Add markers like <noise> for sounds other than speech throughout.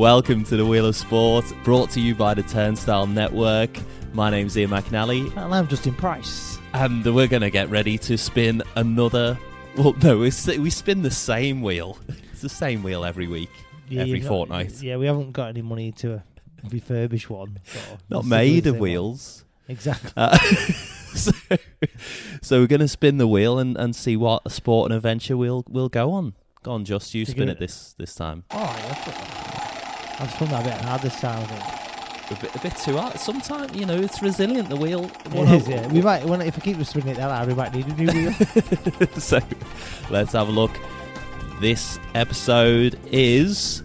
Welcome to the Wheel of Sport, brought to you by the Turnstile Network. My name's Ian McNally, And I'm Justin Price. and we're going to get ready to spin another. Well, no, we we spin the same wheel. <laughs> It's the same wheel every week, every you've not- fortnight. yeah, we haven't got any money to refurbish one. So Not made of same one. wheels. Exactly. Uh, <laughs> so, so we're going to spin the wheel and, and see what sport and adventure we'll we'll go on. Go on, just you spin it it- this this time. Oh, yeah. I've spun that a bit hard this time, I think. A bit, a bit too hard. Sometimes you know it's resilient. The wheel. It is, yeah. We might, when, if I keep spinning it that hard, we might need a new wheel. <laughs> so let's have a look. This episode is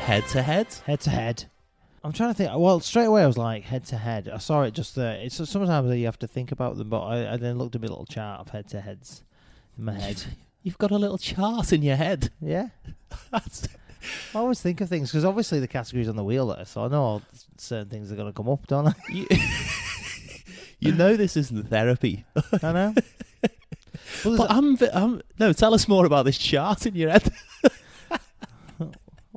head to head. head to head. I'm trying to think. Well, straight away I was like head to head. I saw it just there. It's sometimes you have to think about them, but I, I then looked at my little chart of head to heads in my head. <laughs> You've got a little chart in your head. yeah, <laughs> That's, <laughs> I always think of things because obviously the categories on the wheel there, so I know certain things are going to come up, don't I? <laughs> you, you know this isn't therapy. <laughs> I know. Well, But I'm, I'm no. Tell us more about this chart in your head.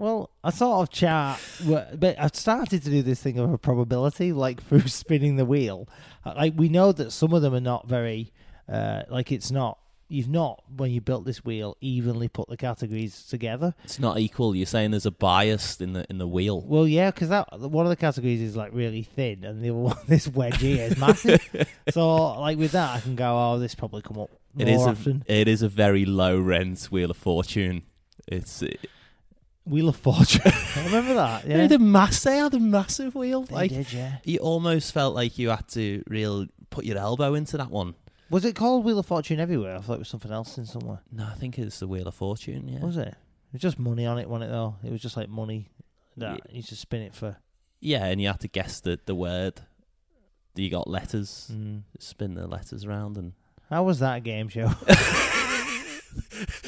Well, I sort of chart, but I've started to do this thing of a probability, like through spinning the wheel. Like we know that some of them are not very, uh, like it's not. You've not when you built this wheel evenly put the categories together. It's not equal. You're saying there's a bias in the in the wheel. Well, yeah, because that one of the categories is like really thin, and the other <laughs> one, this wedge here, is massive. <laughs> so, like with that, I can go, oh, this probably come up more It is often. a it is a very low rent wheel of fortune. It's it, Wheel of Fortune. <laughs> I remember that. yeah. The mass they had a massive wheel. They like did, yeah. you almost felt like you had to real put your elbow into that one. Was it called Wheel of Fortune everywhere? I thought it was something else in somewhere. No, I think it's the wheel of fortune. Yeah, Was it? It was just money on it, wasn't it? Though it was just like money that you used to spin it for. yeah, and you had to guess the the word. You got letters. Mm. Spin the letters around, and How was that game show? <laughs>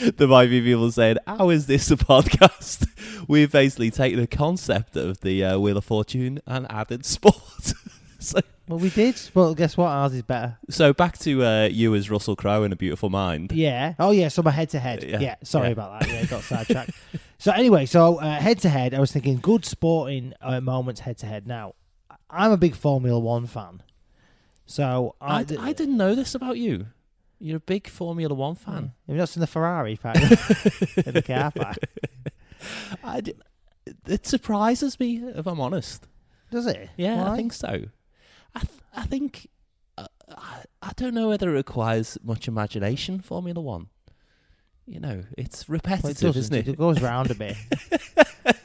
<laughs> there might be people saying, "How is this a podcast?" We've basically taken the concept of the uh, wheel of fortune and added sport. <laughs> so, well, we did. Well, guess what? Ours is better. so back to uh, you as Russell Crowe in A Beautiful Mind. Yeah. Oh, yeah. So my head to head. Yeah. Yeah. Sorry Yeah. about that. Yeah, got sidetracked. <laughs> so anyway, so uh, head to head, I was thinking good sporting uh, moments head to head. Now, I'm a big Formula One fan, so I, I, d- I didn't know this about you. You're a big Formula One fan. Have you not seen the Ferrari pack in the car park? I d- it surprises me, if I'm honest. Does it? Yeah, I think so. I th- I think uh, I, I don't know whether it requires much imagination. Formula One, you know, it's repetitive, doesn't. isn't it? It goes round a bit. <laughs>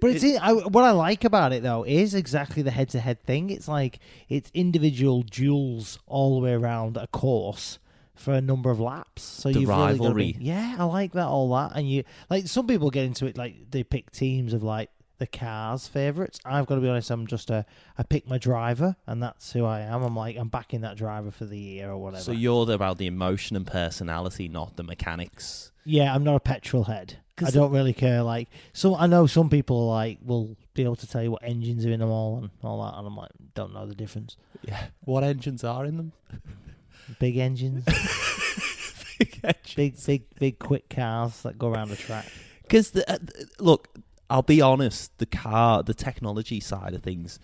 But it's I, what I like about it though is exactly the head-to-head thing. It's like it's individual duels all the way around a course for a number of laps. So The you've really rivalry. be- yeah, I like that all that. And you like some people get into it like they pick teams of like the cars favorites. I've got to be honest. I'm just a I pick my driver, and that's who I am. I'm like I'm backing that driver for the year or whatever. So you're about the emotion and personality, not the mechanics. Yeah, I'm not a petrol head. I don't really care. Like, so I know some people like will be able to tell you what engines are in them all and all that, and I'm like, don't know the difference. Yeah. What engines are in them? <laughs> Big engines, <laughs> Big engines. big, big, big, quick cars that go around the track. <laughs> Because uh, look, I'll be honest. The car, the technology side of things,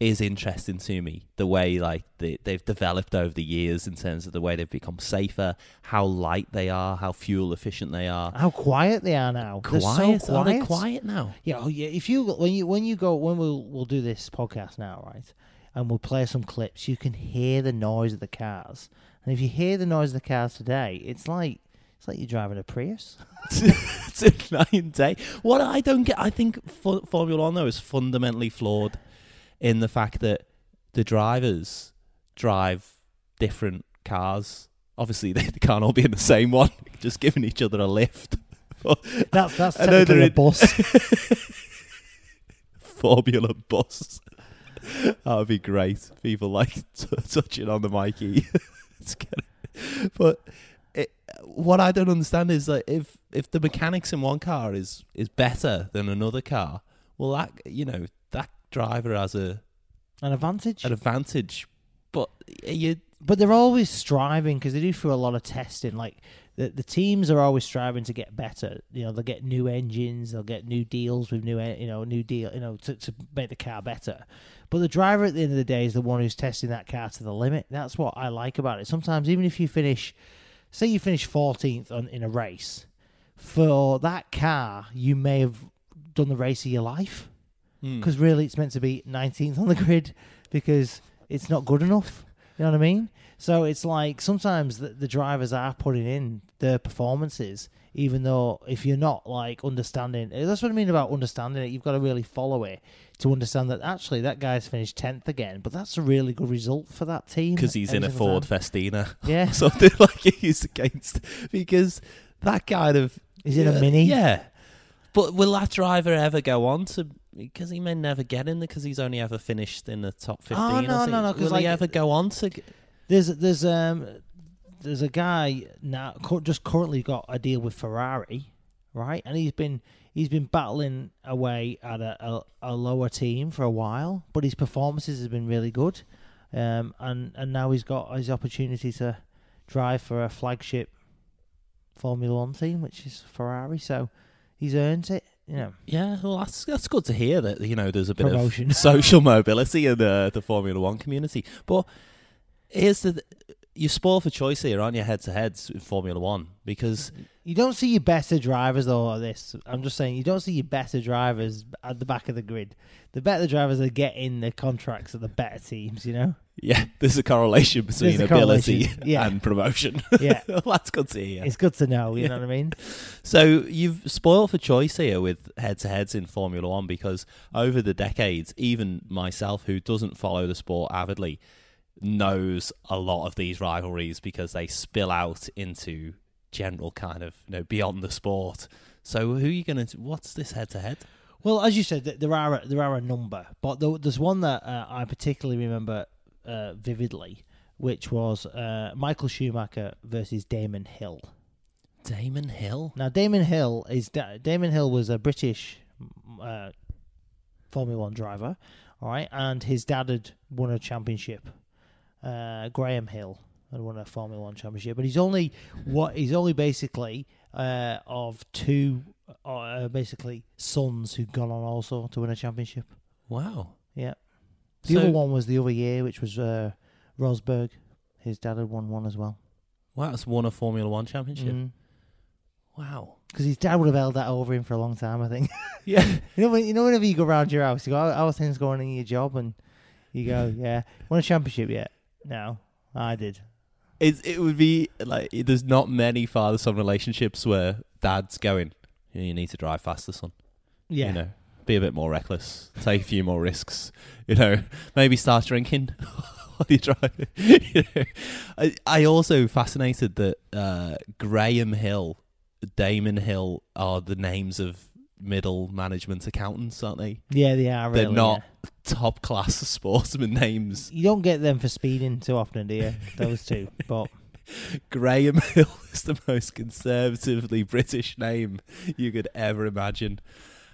is interesting to me. The way like they, they've developed over the years in terms of the way they've become safer, how light they are, how fuel efficient they are. How quiet they are now. They're so Quiet? quiet. Are they quiet now? Yeah, oh yeah. If you when you when you go when we'll we'll do this podcast now, right? And we'll play some clips. You can hear the noise of the cars, and if you hear the noise of the cars today, it's like it's like you're driving a Prius. <laughs> it's a night and day. What I don't get, I think Formula One though is fundamentally flawed in the fact that the drivers drive different cars. Obviously, <laughs> they can't all be in the same one, just giving each other a lift. <laughs> That's that's I know technically they're a in- bus. Formula bus. That would be great. People like t- touching on the Mikey. It's but it, what I don't understand is that if if the mechanics in one car is is better than another car, well, that you know that driver has a An advantage. an advantage but you but they're always striving because they do through a lot of testing. Like the the teams are always striving to get better. You know, they'll get new engines, they'll get new deals with new, you know, new deal, you know, to to make the car better. But the driver at the end of the day is the one who's testing that car to the limit. That's what I like about it. Sometimes even if you finish, say you finish 14th on, in a race, for that car you may have done the race of your life Hmm. because really it's meant to be 19th on the grid because it's not good enough. You know what I mean? So it's like sometimes the, the drivers are putting in their performances, even though if you're not like understanding, that's what I mean about understanding it. You've got to really follow it to understand that actually that guy's finished 10th again, but that's a really good result for that team because he's in a Ford time. Festina, Yeah, <laughs> something <laughs> like he's against. Because that kind of he's in a mini. Yeah, but will that driver ever go on to? Because he may never get in there because he's only ever finished in the top fifteen. Oh, or no, no, no, 'cause, Will like- he ever go on to? There's there's um there's a guy now just currently got a deal with Ferrari, right? And he's been he's been battling away at a, a, a lower team for a while, but his performances have been really good. Um, and and now he's got his opportunity to drive for a flagship Formula One team, which is Ferrari. So he's earned it, you know. Yeah, well, that's that's good to hear that you know there's a bit Promotion. of <laughs> social mobility in the the Formula One community. But here's the you spoil for choice here, aren't you? Head to heads in Formula One because You don't see your better drivers though. At this, I'm just saying, you don't see your better drivers at the back of the grid. The better drivers are getting the contracts of the better teams. You know. yeah, <laughs> there's a correlation between a ability correlation, yeah. and promotion. <laughs> Yeah, that's good to hear. it's good to know. You know what I mean? So you've spoiled for choice here with head-to-heads in Formula One because over the decades, even myself, who doesn't follow the sport avidly, knows a lot of these rivalries because they spill out into general kind of you know beyond the sport. So who are you going to? What's this head-to-head? Well, as you said, there are a, there are a number, but there's one that uh, I particularly remember uh, vividly, which was uh, Michael Schumacher versus Damon Hill. Damon Hill. Now, Damon Hill is Da- Damon Hill was a British uh, Formula One driver, all right, and his dad had won a championship. Uh, Graham Hill had won a Formula One championship, but he's only what he's only basically uh, of two uh, basically sons who'd gone on also to win a championship. Wow. Yeah, the So- other one was the other year, which was uh, Rosberg. His dad had won one as well. Wow, that's won a Formula One championship. Mm. Wow. Because his dad would have held that over him for a long time, I think. <laughs> Yeah. You know, when, you know, whenever you go around your house, you go, "How, things going in your job?" And you go, <laughs> "Yeah, won a championship yet?" No, I did. It it would be like there's not many father son relationships where dad's going. You need to drive faster, son. Yeah, You know, be a bit more reckless, take a few more risks. You know, <laughs> maybe start drinking <laughs> while you drive. <laughs> you know, I I also fascinated that uh, Graham Hill, Damon Hill are the names of middle management accountants, aren't they? yeah, they are. They're Really, not yeah. top class <laughs> sportsman names. You don't get them for speeding too often, do you? Those two, <laughs> but Graham Hill <laughs> is the most conservatively British name you could ever imagine.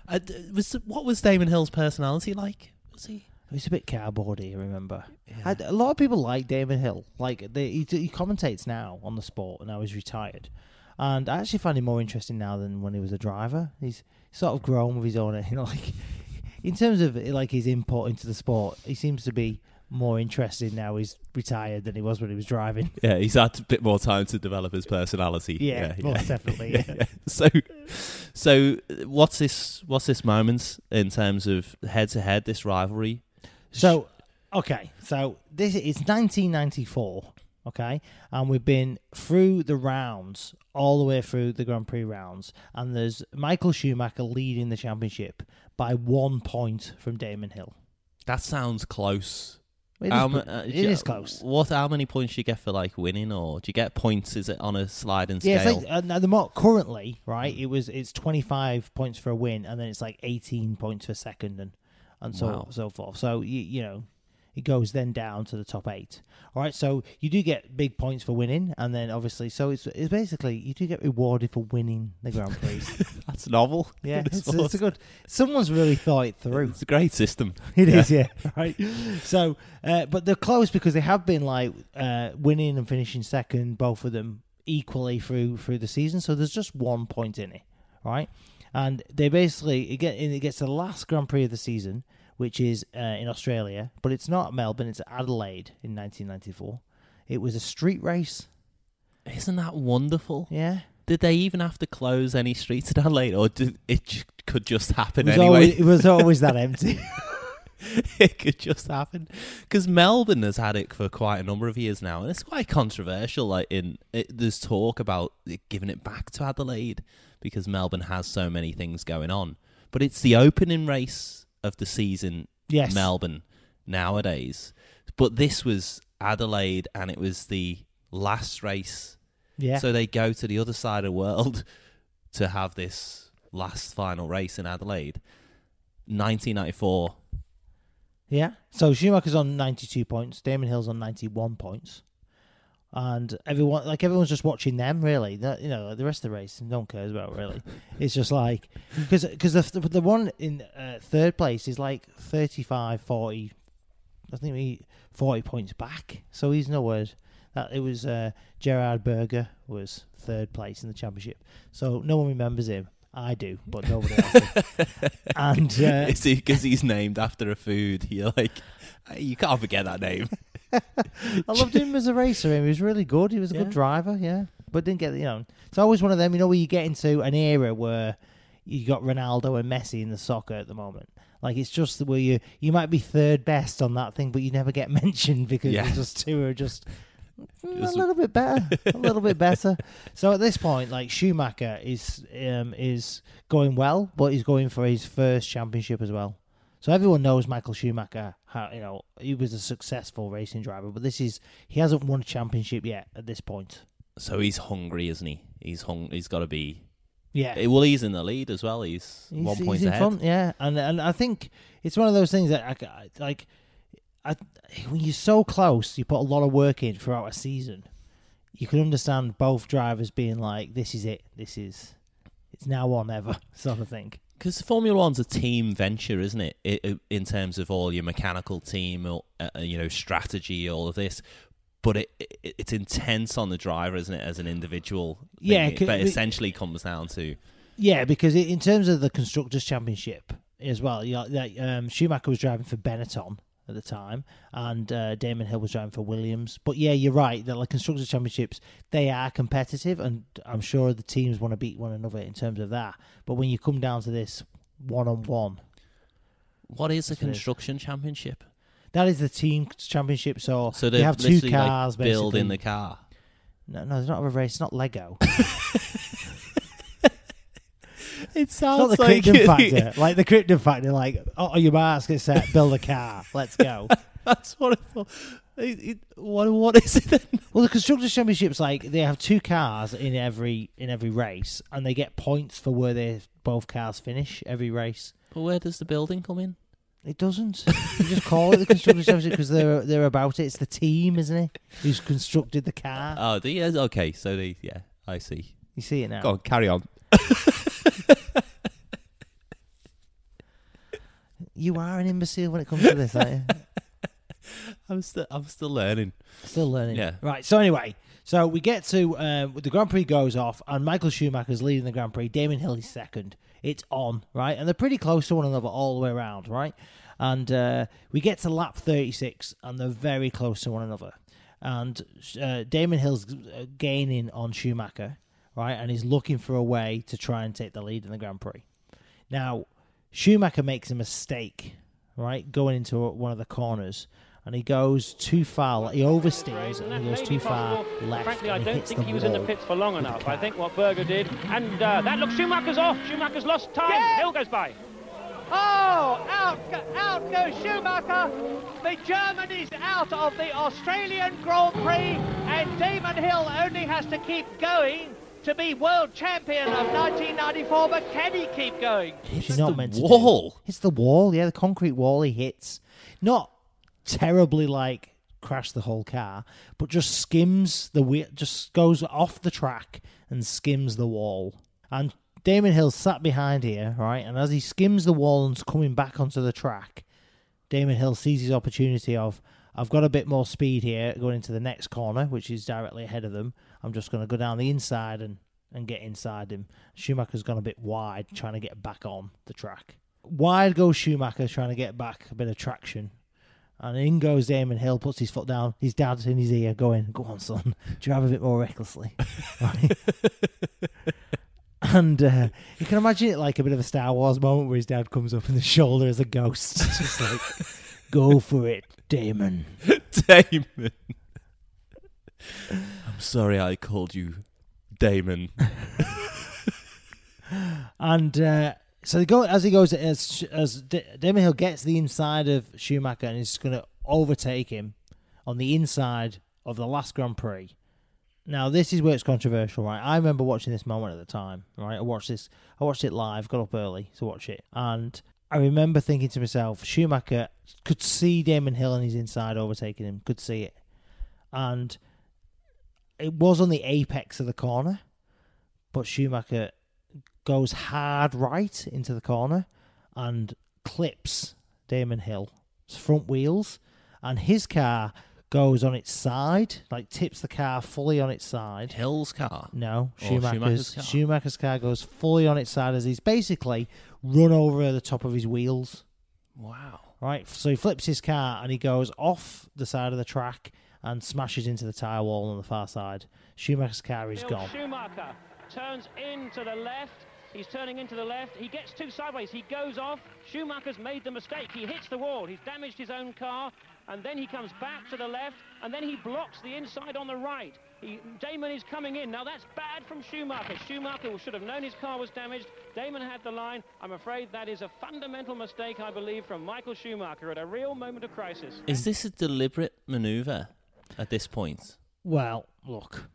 Uh, was what was Damon Hill's personality like? Was he? it's a bit cardboardy. I remember. Yeah. I, a lot of people like Damon Hill. Like they, he, he commentates now on the sport, and now he's retired. And I actually find him more interesting now than when he was a driver. He's sort of grown with his own, <laughs> you know, like in terms of like his input into the sport. He seems to be more interested now. He's retired than he was when he was driving. yeah, he's had a bit more time to develop his personality. Yeah, most definitely. <laughs> Yeah. So, so what's this? What's this moment in terms of head to head? This rivalry. So, okay, so this is 1994, okay, and we've been through the rounds all the way through the Grand Prix rounds, and there's Michael Schumacher leading the championship by one point from Damon Hill. That sounds close. It is, pre- uh, it you- is close. What? How many points do you get for like winning, or do you get points? Is it on a sliding Yeah, scale? it's like, uh, now the mo- currently right. It was it's 25 points for a win, and then it's like 18 points for second, and and so Wow. so forth. So you you know, it goes then down to the top eight. All right, so you do get big points for winning, and then obviously, so it's, it's basically you do get rewarded for winning the Grand <laughs> Prix. That's novel. yeah, <laughs> it's, it's a good. Someone's really thought it through. It's a great system. It is, yeah. <laughs> Right. So, uh, but they're close because they have been like uh, winning and finishing second, both of them equally through through the season. So there's just one point in it, right? And they basically it get it gets the last Grand Prix of the season, which is uh, in Australia, but it's not Melbourne. It's Adelaide in 1994. It was a street race. Isn't that wonderful? Yeah. Did they even have to close any streets at Adelaide, or did it j- could just happen was, anyway? always, it was always that <laughs> empty. <laughs> it could just happen because Melbourne has had it for quite a number of years now, and it's quite controversial. Like in it, there's talk about it giving it back to Adelaide because Melbourne has so many things going on. But it's the opening race of the season, Yes. Melbourne nowadays. But this was Adelaide, and it was the last race. Yeah. So they go to the other side of the world <laughs> to have this last final race in Adelaide. 1994. Yeah. So Schumacher's on 92 points. Damon Hill's on 91 points. And everyone, like everyone's just watching them. Really, that you know, the rest of the race, no one cares about. Really, <laughs> it's just like because because the the one in uh, third place is like 35, 40, I think he 40 points back. So he's nowhere. That it was uh, Gerhard Berger was third place in the championship. So no one remembers him. I do, but nobody else. <laughs> and uh, Is he because he's named after a food? You're like, you can't forget that name. <laughs> I loved him as a racer. He was really good. He was a Yeah. good driver, yeah. But didn't get you know. It's always one of them. You know, where you get into an era where you got Ronaldo and Messi in the soccer at the moment. Like it's just where you you might be third best on that thing, but you never get <laughs> mentioned because Yeah. just two are just. Mm, a little bit better, a little bit better. So at this point, like Schumacher is um, is going well, but he's going for his first championship as well. So everyone knows Michael Schumacher. How, you know he was a successful racing driver, but this is he hasn't won a championship yet at this point. So he's hungry, isn't he? He's hung. He's got to be. Yeah, Eh, Well, he's in the lead as well. He's, he's, one he's point in ahead. front. Yeah, and and I think it's one of those things that I- like. I, when you're so close, you put a lot of work in throughout a season. You can understand both drivers being like, "This is it. This is it's now or never," <laughs> sort of thing. Because Formula One's a team venture, isn't it? I i in terms of all your mechanical team, or, uh, uh, you know, strategy, all of this. But it, it it's intense on the driver, isn't it, as an individual? Yeah, It- but essentially comes down to Yeah, because in terms of the constructors' championship as well, you know, like, um, Schumacher was driving for Benetton at the time, and uh, Damon Hill was driving for Williams. But yeah, you're right. The like constructors' championships they are competitive, and I'm sure the teams want to beat one another in terms of that. But when you come down to this one on one, what is a it is. construction championship? that is the team championship. So, So they have two literally, like, cars. building basically. the car. No, no, it's not a race. It's not Lego. <laughs> It It's not the Krypton factor. Like the Krypton factor, like, oh, your mask is set, build a car, let's go. <laughs> That's what I thought. It, it, what what is it then? <laughs> well, the constructors' championships, like, they have two cars in every in every race, and they get points for where they both cars finish every race. But where does the building come in? It doesn't. You just call it the constructors' championship because they're they're about it. It's the team, isn't it, who's constructed the car? Oh, the, yes, okay. So they, yeah, I see. You see it now. Go on, carry on. <laughs> <laughs> You are an imbecile when it comes to this, aren't you? <laughs> I'm still, I'm still learning. Still learning. Yeah. Right. So anyway, so we get to um, the Grand Prix goes off, and Michael Schumacher's leading the Grand Prix. Damon Hill is second. It's on, right, and they're pretty close to one another all the way around, right. And uh, we get to lap 36, and they're very close to one another. And uh, Damon Hill's uh, gaining on Schumacher, right, and he's looking for a way to try and take the lead in the Grand Prix. Now, Schumacher makes a mistake, right, going into one of the corners, and he goes too far. He oversteers and he goes too far left. Frankly, I don't think he was in the pits for long enough. I think what Berger did, and uh, that looks Schumacher's off. Schumacher's lost time. Yeah. Hill goes by. Oh, out, out goes Schumacher. The German is out of the Australian Grand Prix, and Damon Hill only has to keep going to be world champion of 1994. But can he keep going? Which Hits not the meant to wall. do. Hits the wall, yeah, the concrete wall he hits. Not terribly like crash the whole car, but just skims the wheel, just goes off the track and skims the wall. And Damon Hill sat behind here, right? And as he skims the wall and's coming back onto the track, Damon Hill sees his opportunity of I've got a bit more speed here going into the next corner, which is directly ahead of them. I'm just going to go down the inside and, and get inside him. Schumacher's gone a bit wide, trying to get back on the track. Wide goes Schumacher, trying to get back a bit of traction. And in goes Damon Hill, puts his foot down. His dad's in his ear, going, "Go on, son, <laughs> drive a bit more recklessly." <laughs> And uh, you can imagine it like a bit of a Star Wars moment where his dad comes up in the shoulder as a ghost, <laughs> just like, "Go for it, Damon." Damon. Sorry I called you Damon. <laughs> And uh, so go as he goes as as D- Damon Hill gets the inside of Schumacher and is going to overtake him on the inside of the last Grand Prix. Now this is where it's controversial, right? I remember watching this moment at the time, right? I watched this, I watched it live, got up early to watch it, and I remember thinking to myself, Schumacher could see Damon Hill on his inside overtaking him, could see it, and it was on the apex of the corner, but Schumacher goes hard right into the corner and clips Damon Hill's front wheels, and his car goes on its side, like tips the car fully on its side. Hill's car. No, Schumacher's, Schumacher's car. Schumacher's car goes fully on its side as he's basically run over the top of his wheels. Wow. Right, so he flips his car and he goes off the side of the track and smashes into the tyre wall on the far side. Schumacher's car is Bill gone. Schumacher turns into the left. He's turning into the left. He gets two sideways. He goes off. Schumacher's made the mistake. He hits the wall. He's damaged his own car. And then he comes back to the left. And then he blocks the inside on the right. He, Damon is coming in. Now that's bad from Schumacher. Schumacher should have known his car was damaged. Damon had the line. I'm afraid that is a fundamental mistake, I believe, from Michael Schumacher at a real moment of crisis. Is this a deliberate maneuver at this point? Well, look,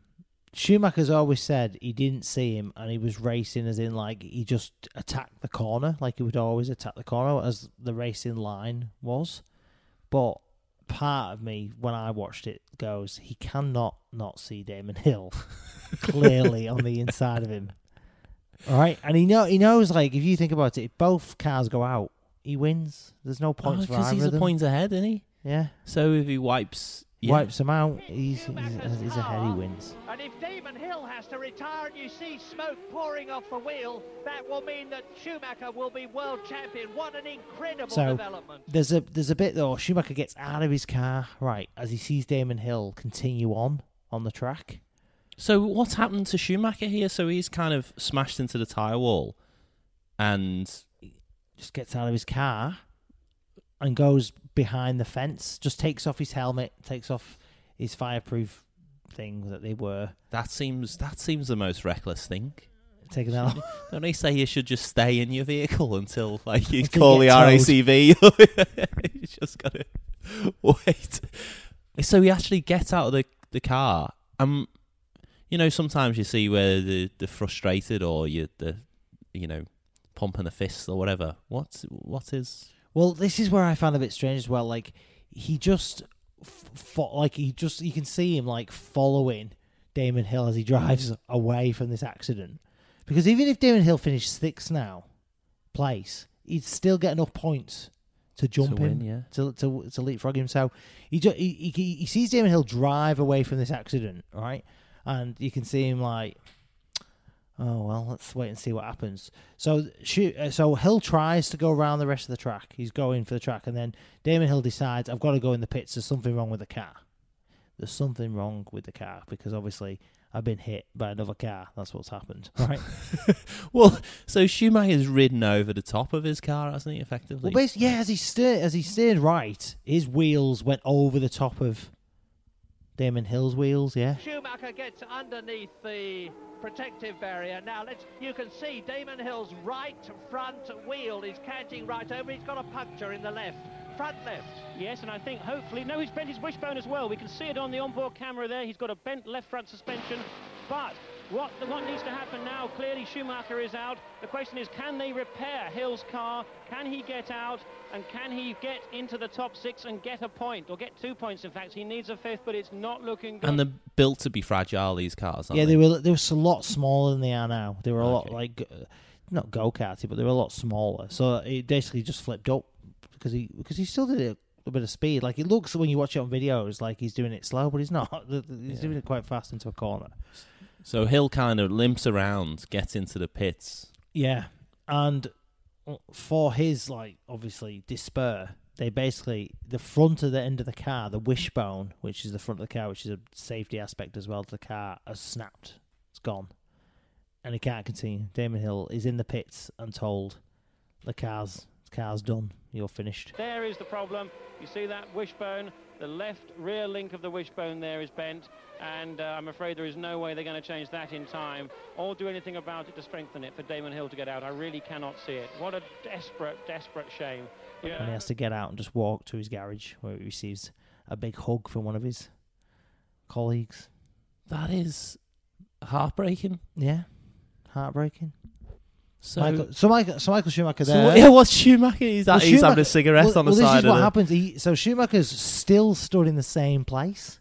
Schumacher's always said he didn't see him and he was racing as in like he just attacked the corner, like he would always attack the corner as the racing line was. But part of me, when I watched it, goes, he cannot not see Damon Hill <laughs> clearly on the inside of him. All right, and he know he knows like if you think about it, if both cars go out, he wins. There's no oh, points for Because either Oh, he's a point ahead, isn't he? Yeah, So if he wipes, yeah. wipes him out. He's he's, he's ahead. He wins. And if Damon Hill has to retire and you see smoke pouring off the wheel, that will mean that Schumacher will be world champion. What an incredible So development. there's a there's a bit though. Schumacher gets out of his car right as he sees Damon Hill continue on on the track. So what's happened to Schumacher here? So he's kind of smashed into the tyre wall, and Just gets out of his car and goes behind the fence. Just takes off his helmet, takes off his fireproof thing that they were. that seems that seems the most reckless thing. Taking that off. <laughs> Don't they say you should just stay in your vehicle until like you Until call you the get. RACV? <laughs> you just gotta <laughs> wait. So he actually gets out of the the car. Um, you know, sometimes you see where the the frustrated or you the you know pumping the fist or whatever. What's what is? Well, this is where I found a bit strange as well. Like he just, fo- like he just, you can see him like following Damon Hill as he drives away from this accident. Because even if Damon Hill finished sixth now, place, he'd still get enough points to jump win, him yeah. to to to leapfrog him. So he, ju- he he he sees Damon Hill drive away from this accident, right? And you can see him like, oh well, let's wait and see what happens. So shoot, uh, so Hill tries to go around the rest of the track. He's going for the track, and then Damon Hill decides, I've got to go in the pits. There's something wrong with the car. There's something wrong with the car because obviously I've been hit by another car. That's what's happened, <laughs> right? <laughs> Well, so Schumacher's ridden over the top of his car, hasn't he? Effectively. well, basically, yeah. As he steered, as he steered right, his wheels went over the top of Damon Hill's wheels. Yeah. Schumacher gets underneath the protective barrier. Now let's you can see Damon Hill's right front wheel is canting right over. He's got a puncture in the left. Front left. Yes, and I think hopefully, no, he's bent his wishbone as well. We can see it on the onboard camera there. He's got a bent left front suspension. But What, what needs to happen now? Clearly, Schumacher is out. The question is, can they repair Hill's car? Can he get out? And can he get into the top six and get a point? Or get two points, in fact. He needs a fifth, but it's not looking good. And they're built to be fragile. These cars. Aren't yeah, they, they were they were a lot smaller than they are now. They were a lot like uh, not go karty, but they were a lot smaller. So it basically just flipped up because he because he still did it a bit of speed. Like it looks when you watch it on videos like he's doing it slow, but he's not. <laughs> He's Yeah. doing it quite fast into a corner. So Hill kind of limps around, gets into the pits. Yeah, and uh, for his like obviously despair, they basically the front of the end of the car, the wishbone, which is the front of the car, which is a safety aspect as well to the car, has snapped. It's gone, and he can't continue. Damon Hill is in the pits and told the car's the car's done. You're finished. There is the problem. You see that wishbone? The left rear link of the wishbone there is bent, and uh, I'm afraid there is no way they're going to change that in time or do anything about it to strengthen it for Damon Hill to get out. I really cannot see it. What a desperate, desperate shame. Yeah. And he has to get out and just walk to his garage where he receives a big hug from one of his colleagues. That is heartbreaking. Yeah, heartbreaking. So, Michael, so Michael, so Michael Schumacher so there. what- <laughs> yeah, what's Schumacher? He's, Well, that, he's having a cigarette well, on the well, side This is what happens. He, so Schumacher's still stood in the same place.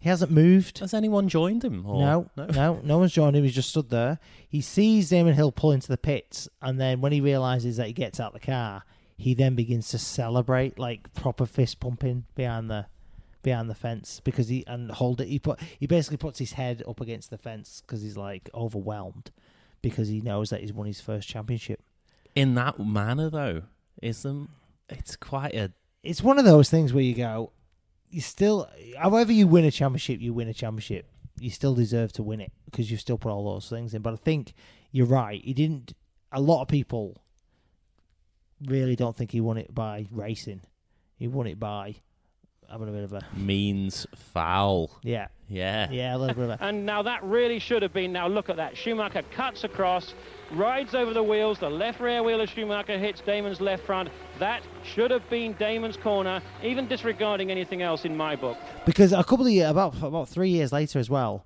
He hasn't moved. Has anyone joined him? Or? No, no, no, one's joined him. He's just stood there. He sees Damon Hill pull into the pits, and then when he realizes that he gets out the car, he then begins to celebrate, like proper fist pumping behind the behind the fence because he and hold it. He put he basically puts his head up against the fence because he's like overwhelmed because he knows that he's won his first championship. In that manner, though, isn't it's quite a it's one of those things where you go, you still, however you win a championship, you win a championship. You still deserve to win it because you've still put all those things in. But I think you're right. He didn't. A lot of people really don't think he won it by racing. He won it by having a bit of a means foul. yeah, Yeah. yeah, a little bit of a. <laughs> And now that really should have been. Now look at that. Schumacher cuts across, rides over the wheels. The left rear wheel of Schumacher hits Damon's left front. That should have been Damon's corner, even disregarding anything else in my book. because a couple of years, about about three years later as well,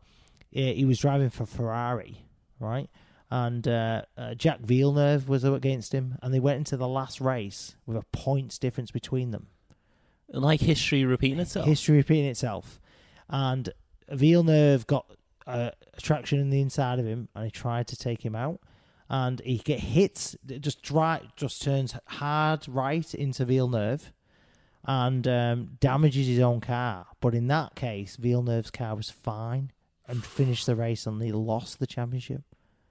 he was driving for Ferrari, right? And uh, uh, Jacques Villeneuve was up against him, and they went into the last race with a points difference between them. Like history repeating itself. History repeating itself, and Villeneuve got uh, traction in the inside of him, and he tried to take him out, and he get hits, just dry, just turns hard right into Villeneuve, and um, damages his own car. But in that case, Villeneuve's car was fine and finished the race, and he lost the championship.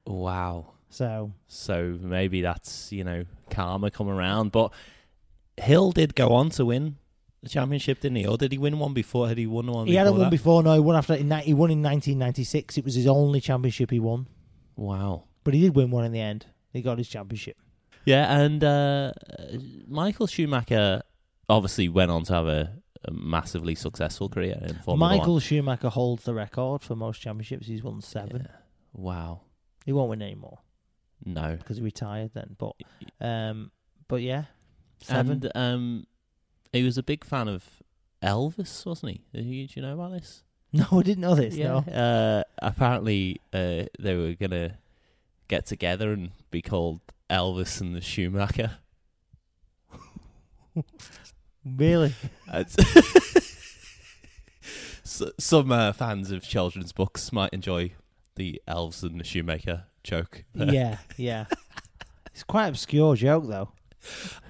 wow. So So maybe that's you know karma come around. But Hill did go on to win the championship, didn't he? Or did he win one before? Had he won one? he had one that? before. No, he won after. He won in 1996. It was his only championship he won, Wow. but he did win one in the end. He got his championship. Yeah, and uh, Michael Schumacher obviously went on to have a, a massively successful career in Formula Michael One. Schumacher holds the record for most championships. He's won seven. Yeah. Wow. He won't win anymore No. because he retired then. But, um, but yeah, seven. And um, he was a big fan of Elvis, wasn't he? Did you, you know about this? <laughs> no, I didn't know this. No. Uh, apparently, uh, they were gonna get together and be called Elvis and the Schumacher. <laughs> Really? <laughs> Some uh, fans of children's books might enjoy the elves and the shoemaker joke. there. yeah, yeah. It's quite obscure joke though.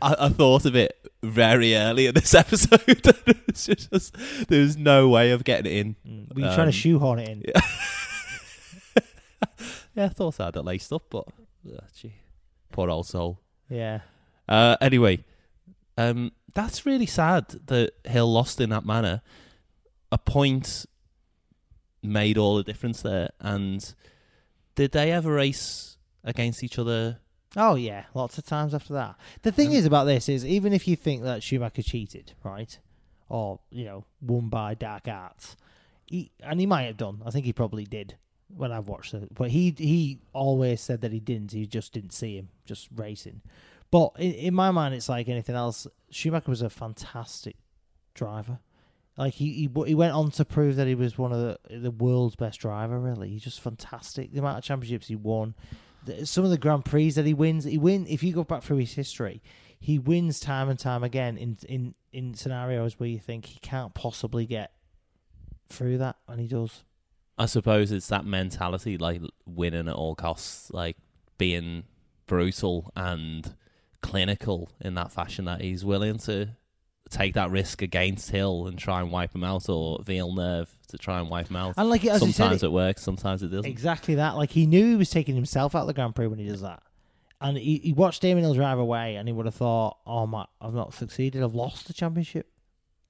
I, I thought of it very early in this <laughs> episode. <laughs> it's just, there was no way of getting it in. Mm. Were you trying Um, to shoehorn it in? Yeah. <laughs> yeah, I thought I had it laced up, but gee, poor old soul. Yeah. Uh, anyway, um, that's really sad that Hill lost in that manner. A point made all the difference there. And did they ever race against each other? Oh yeah, lots of times after that. The thing is about this is even if you think that Schumacher cheated, right, or you know won by dark arts, he, and he might have done. I think he probably did when I've watched it. But he he always said that he didn't. He just didn't see him just racing. But in, in my mind, it's like anything else. Schumacher was a fantastic driver. Like he, he he went on to prove that he was one of the the world's best driver. Really, he's just fantastic. The amount of championships he won, some of the Grand Prix that he wins. He win if you go back through his history, he wins time and time again in in in scenarios where you think he can't possibly get through that, and he does. I suppose it's that mentality, like winning at all costs, like being brutal and clinical in that fashion that he's willing to take that risk against Hill and try and wipe him out, or Villeneuve to try and wipe him out. And like as you said, sometimes it- it works, sometimes it doesn't. Exactly that. Like he knew he was taking himself out of the Grand Prix when he does that. And he, he watched Damon Hill drive away and he would have thought, Oh my I've not succeeded, I've lost the championship.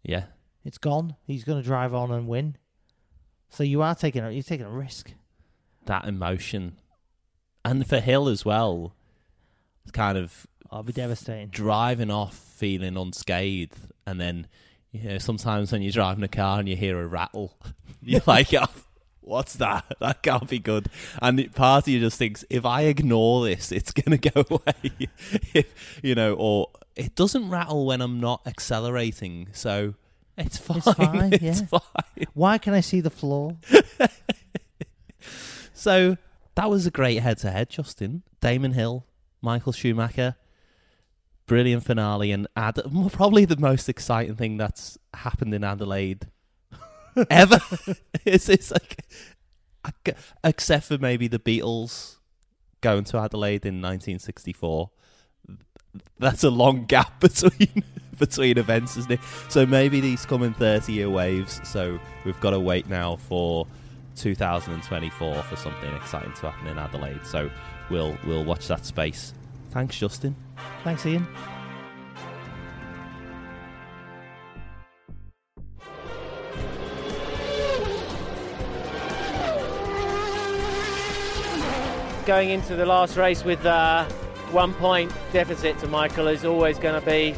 Yeah, It's gone. He's gonna drive on and win. So you are taking a you're taking a risk. that emotion, and for Hill as well, it's kind of I'll be devastating. driving off feeling unscathed, and then you know sometimes when you're driving a car and you hear a rattle, <laughs> you're like, <laughs> oh, "What's that? <laughs> That can't be good." And it- part of you just thinks, if I ignore this, it's gonna go away. if you know, or it doesn't rattle when I'm not accelerating, so it's fine. It's fine, It's yeah. fine. Why can I see the floor? So that was a great head-to-head, Justin. Damon Hill, Michael Schumacher, brilliant finale, and Ad- probably the most exciting thing that's happened in Adelaide <laughs> ever. <laughs> it's, it's like, except for maybe the Beatles going to Adelaide in 1964. That's a long gap <laughs> between between events, isn't it? So maybe these come in 30 year waves. So we've got to wait now for 2024 for something exciting to happen in Adelaide. So we'll we'll watch that space. Thanks, Justin. Thanks, Ian. Going into the last race with uh, one point deficit to Michael is always going to be,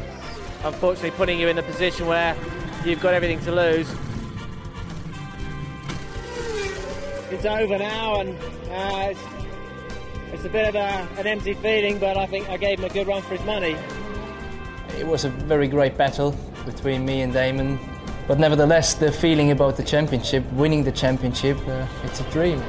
unfortunately, putting you in a position where you've got everything to lose. It's over now, and uh, it's, it's a bit of a, an empty feeling, but I think I gave him a good run for his money. It was a very great battle between me and Damon. But nevertheless, the feeling about the championship, winning the championship, uh, it's a dream.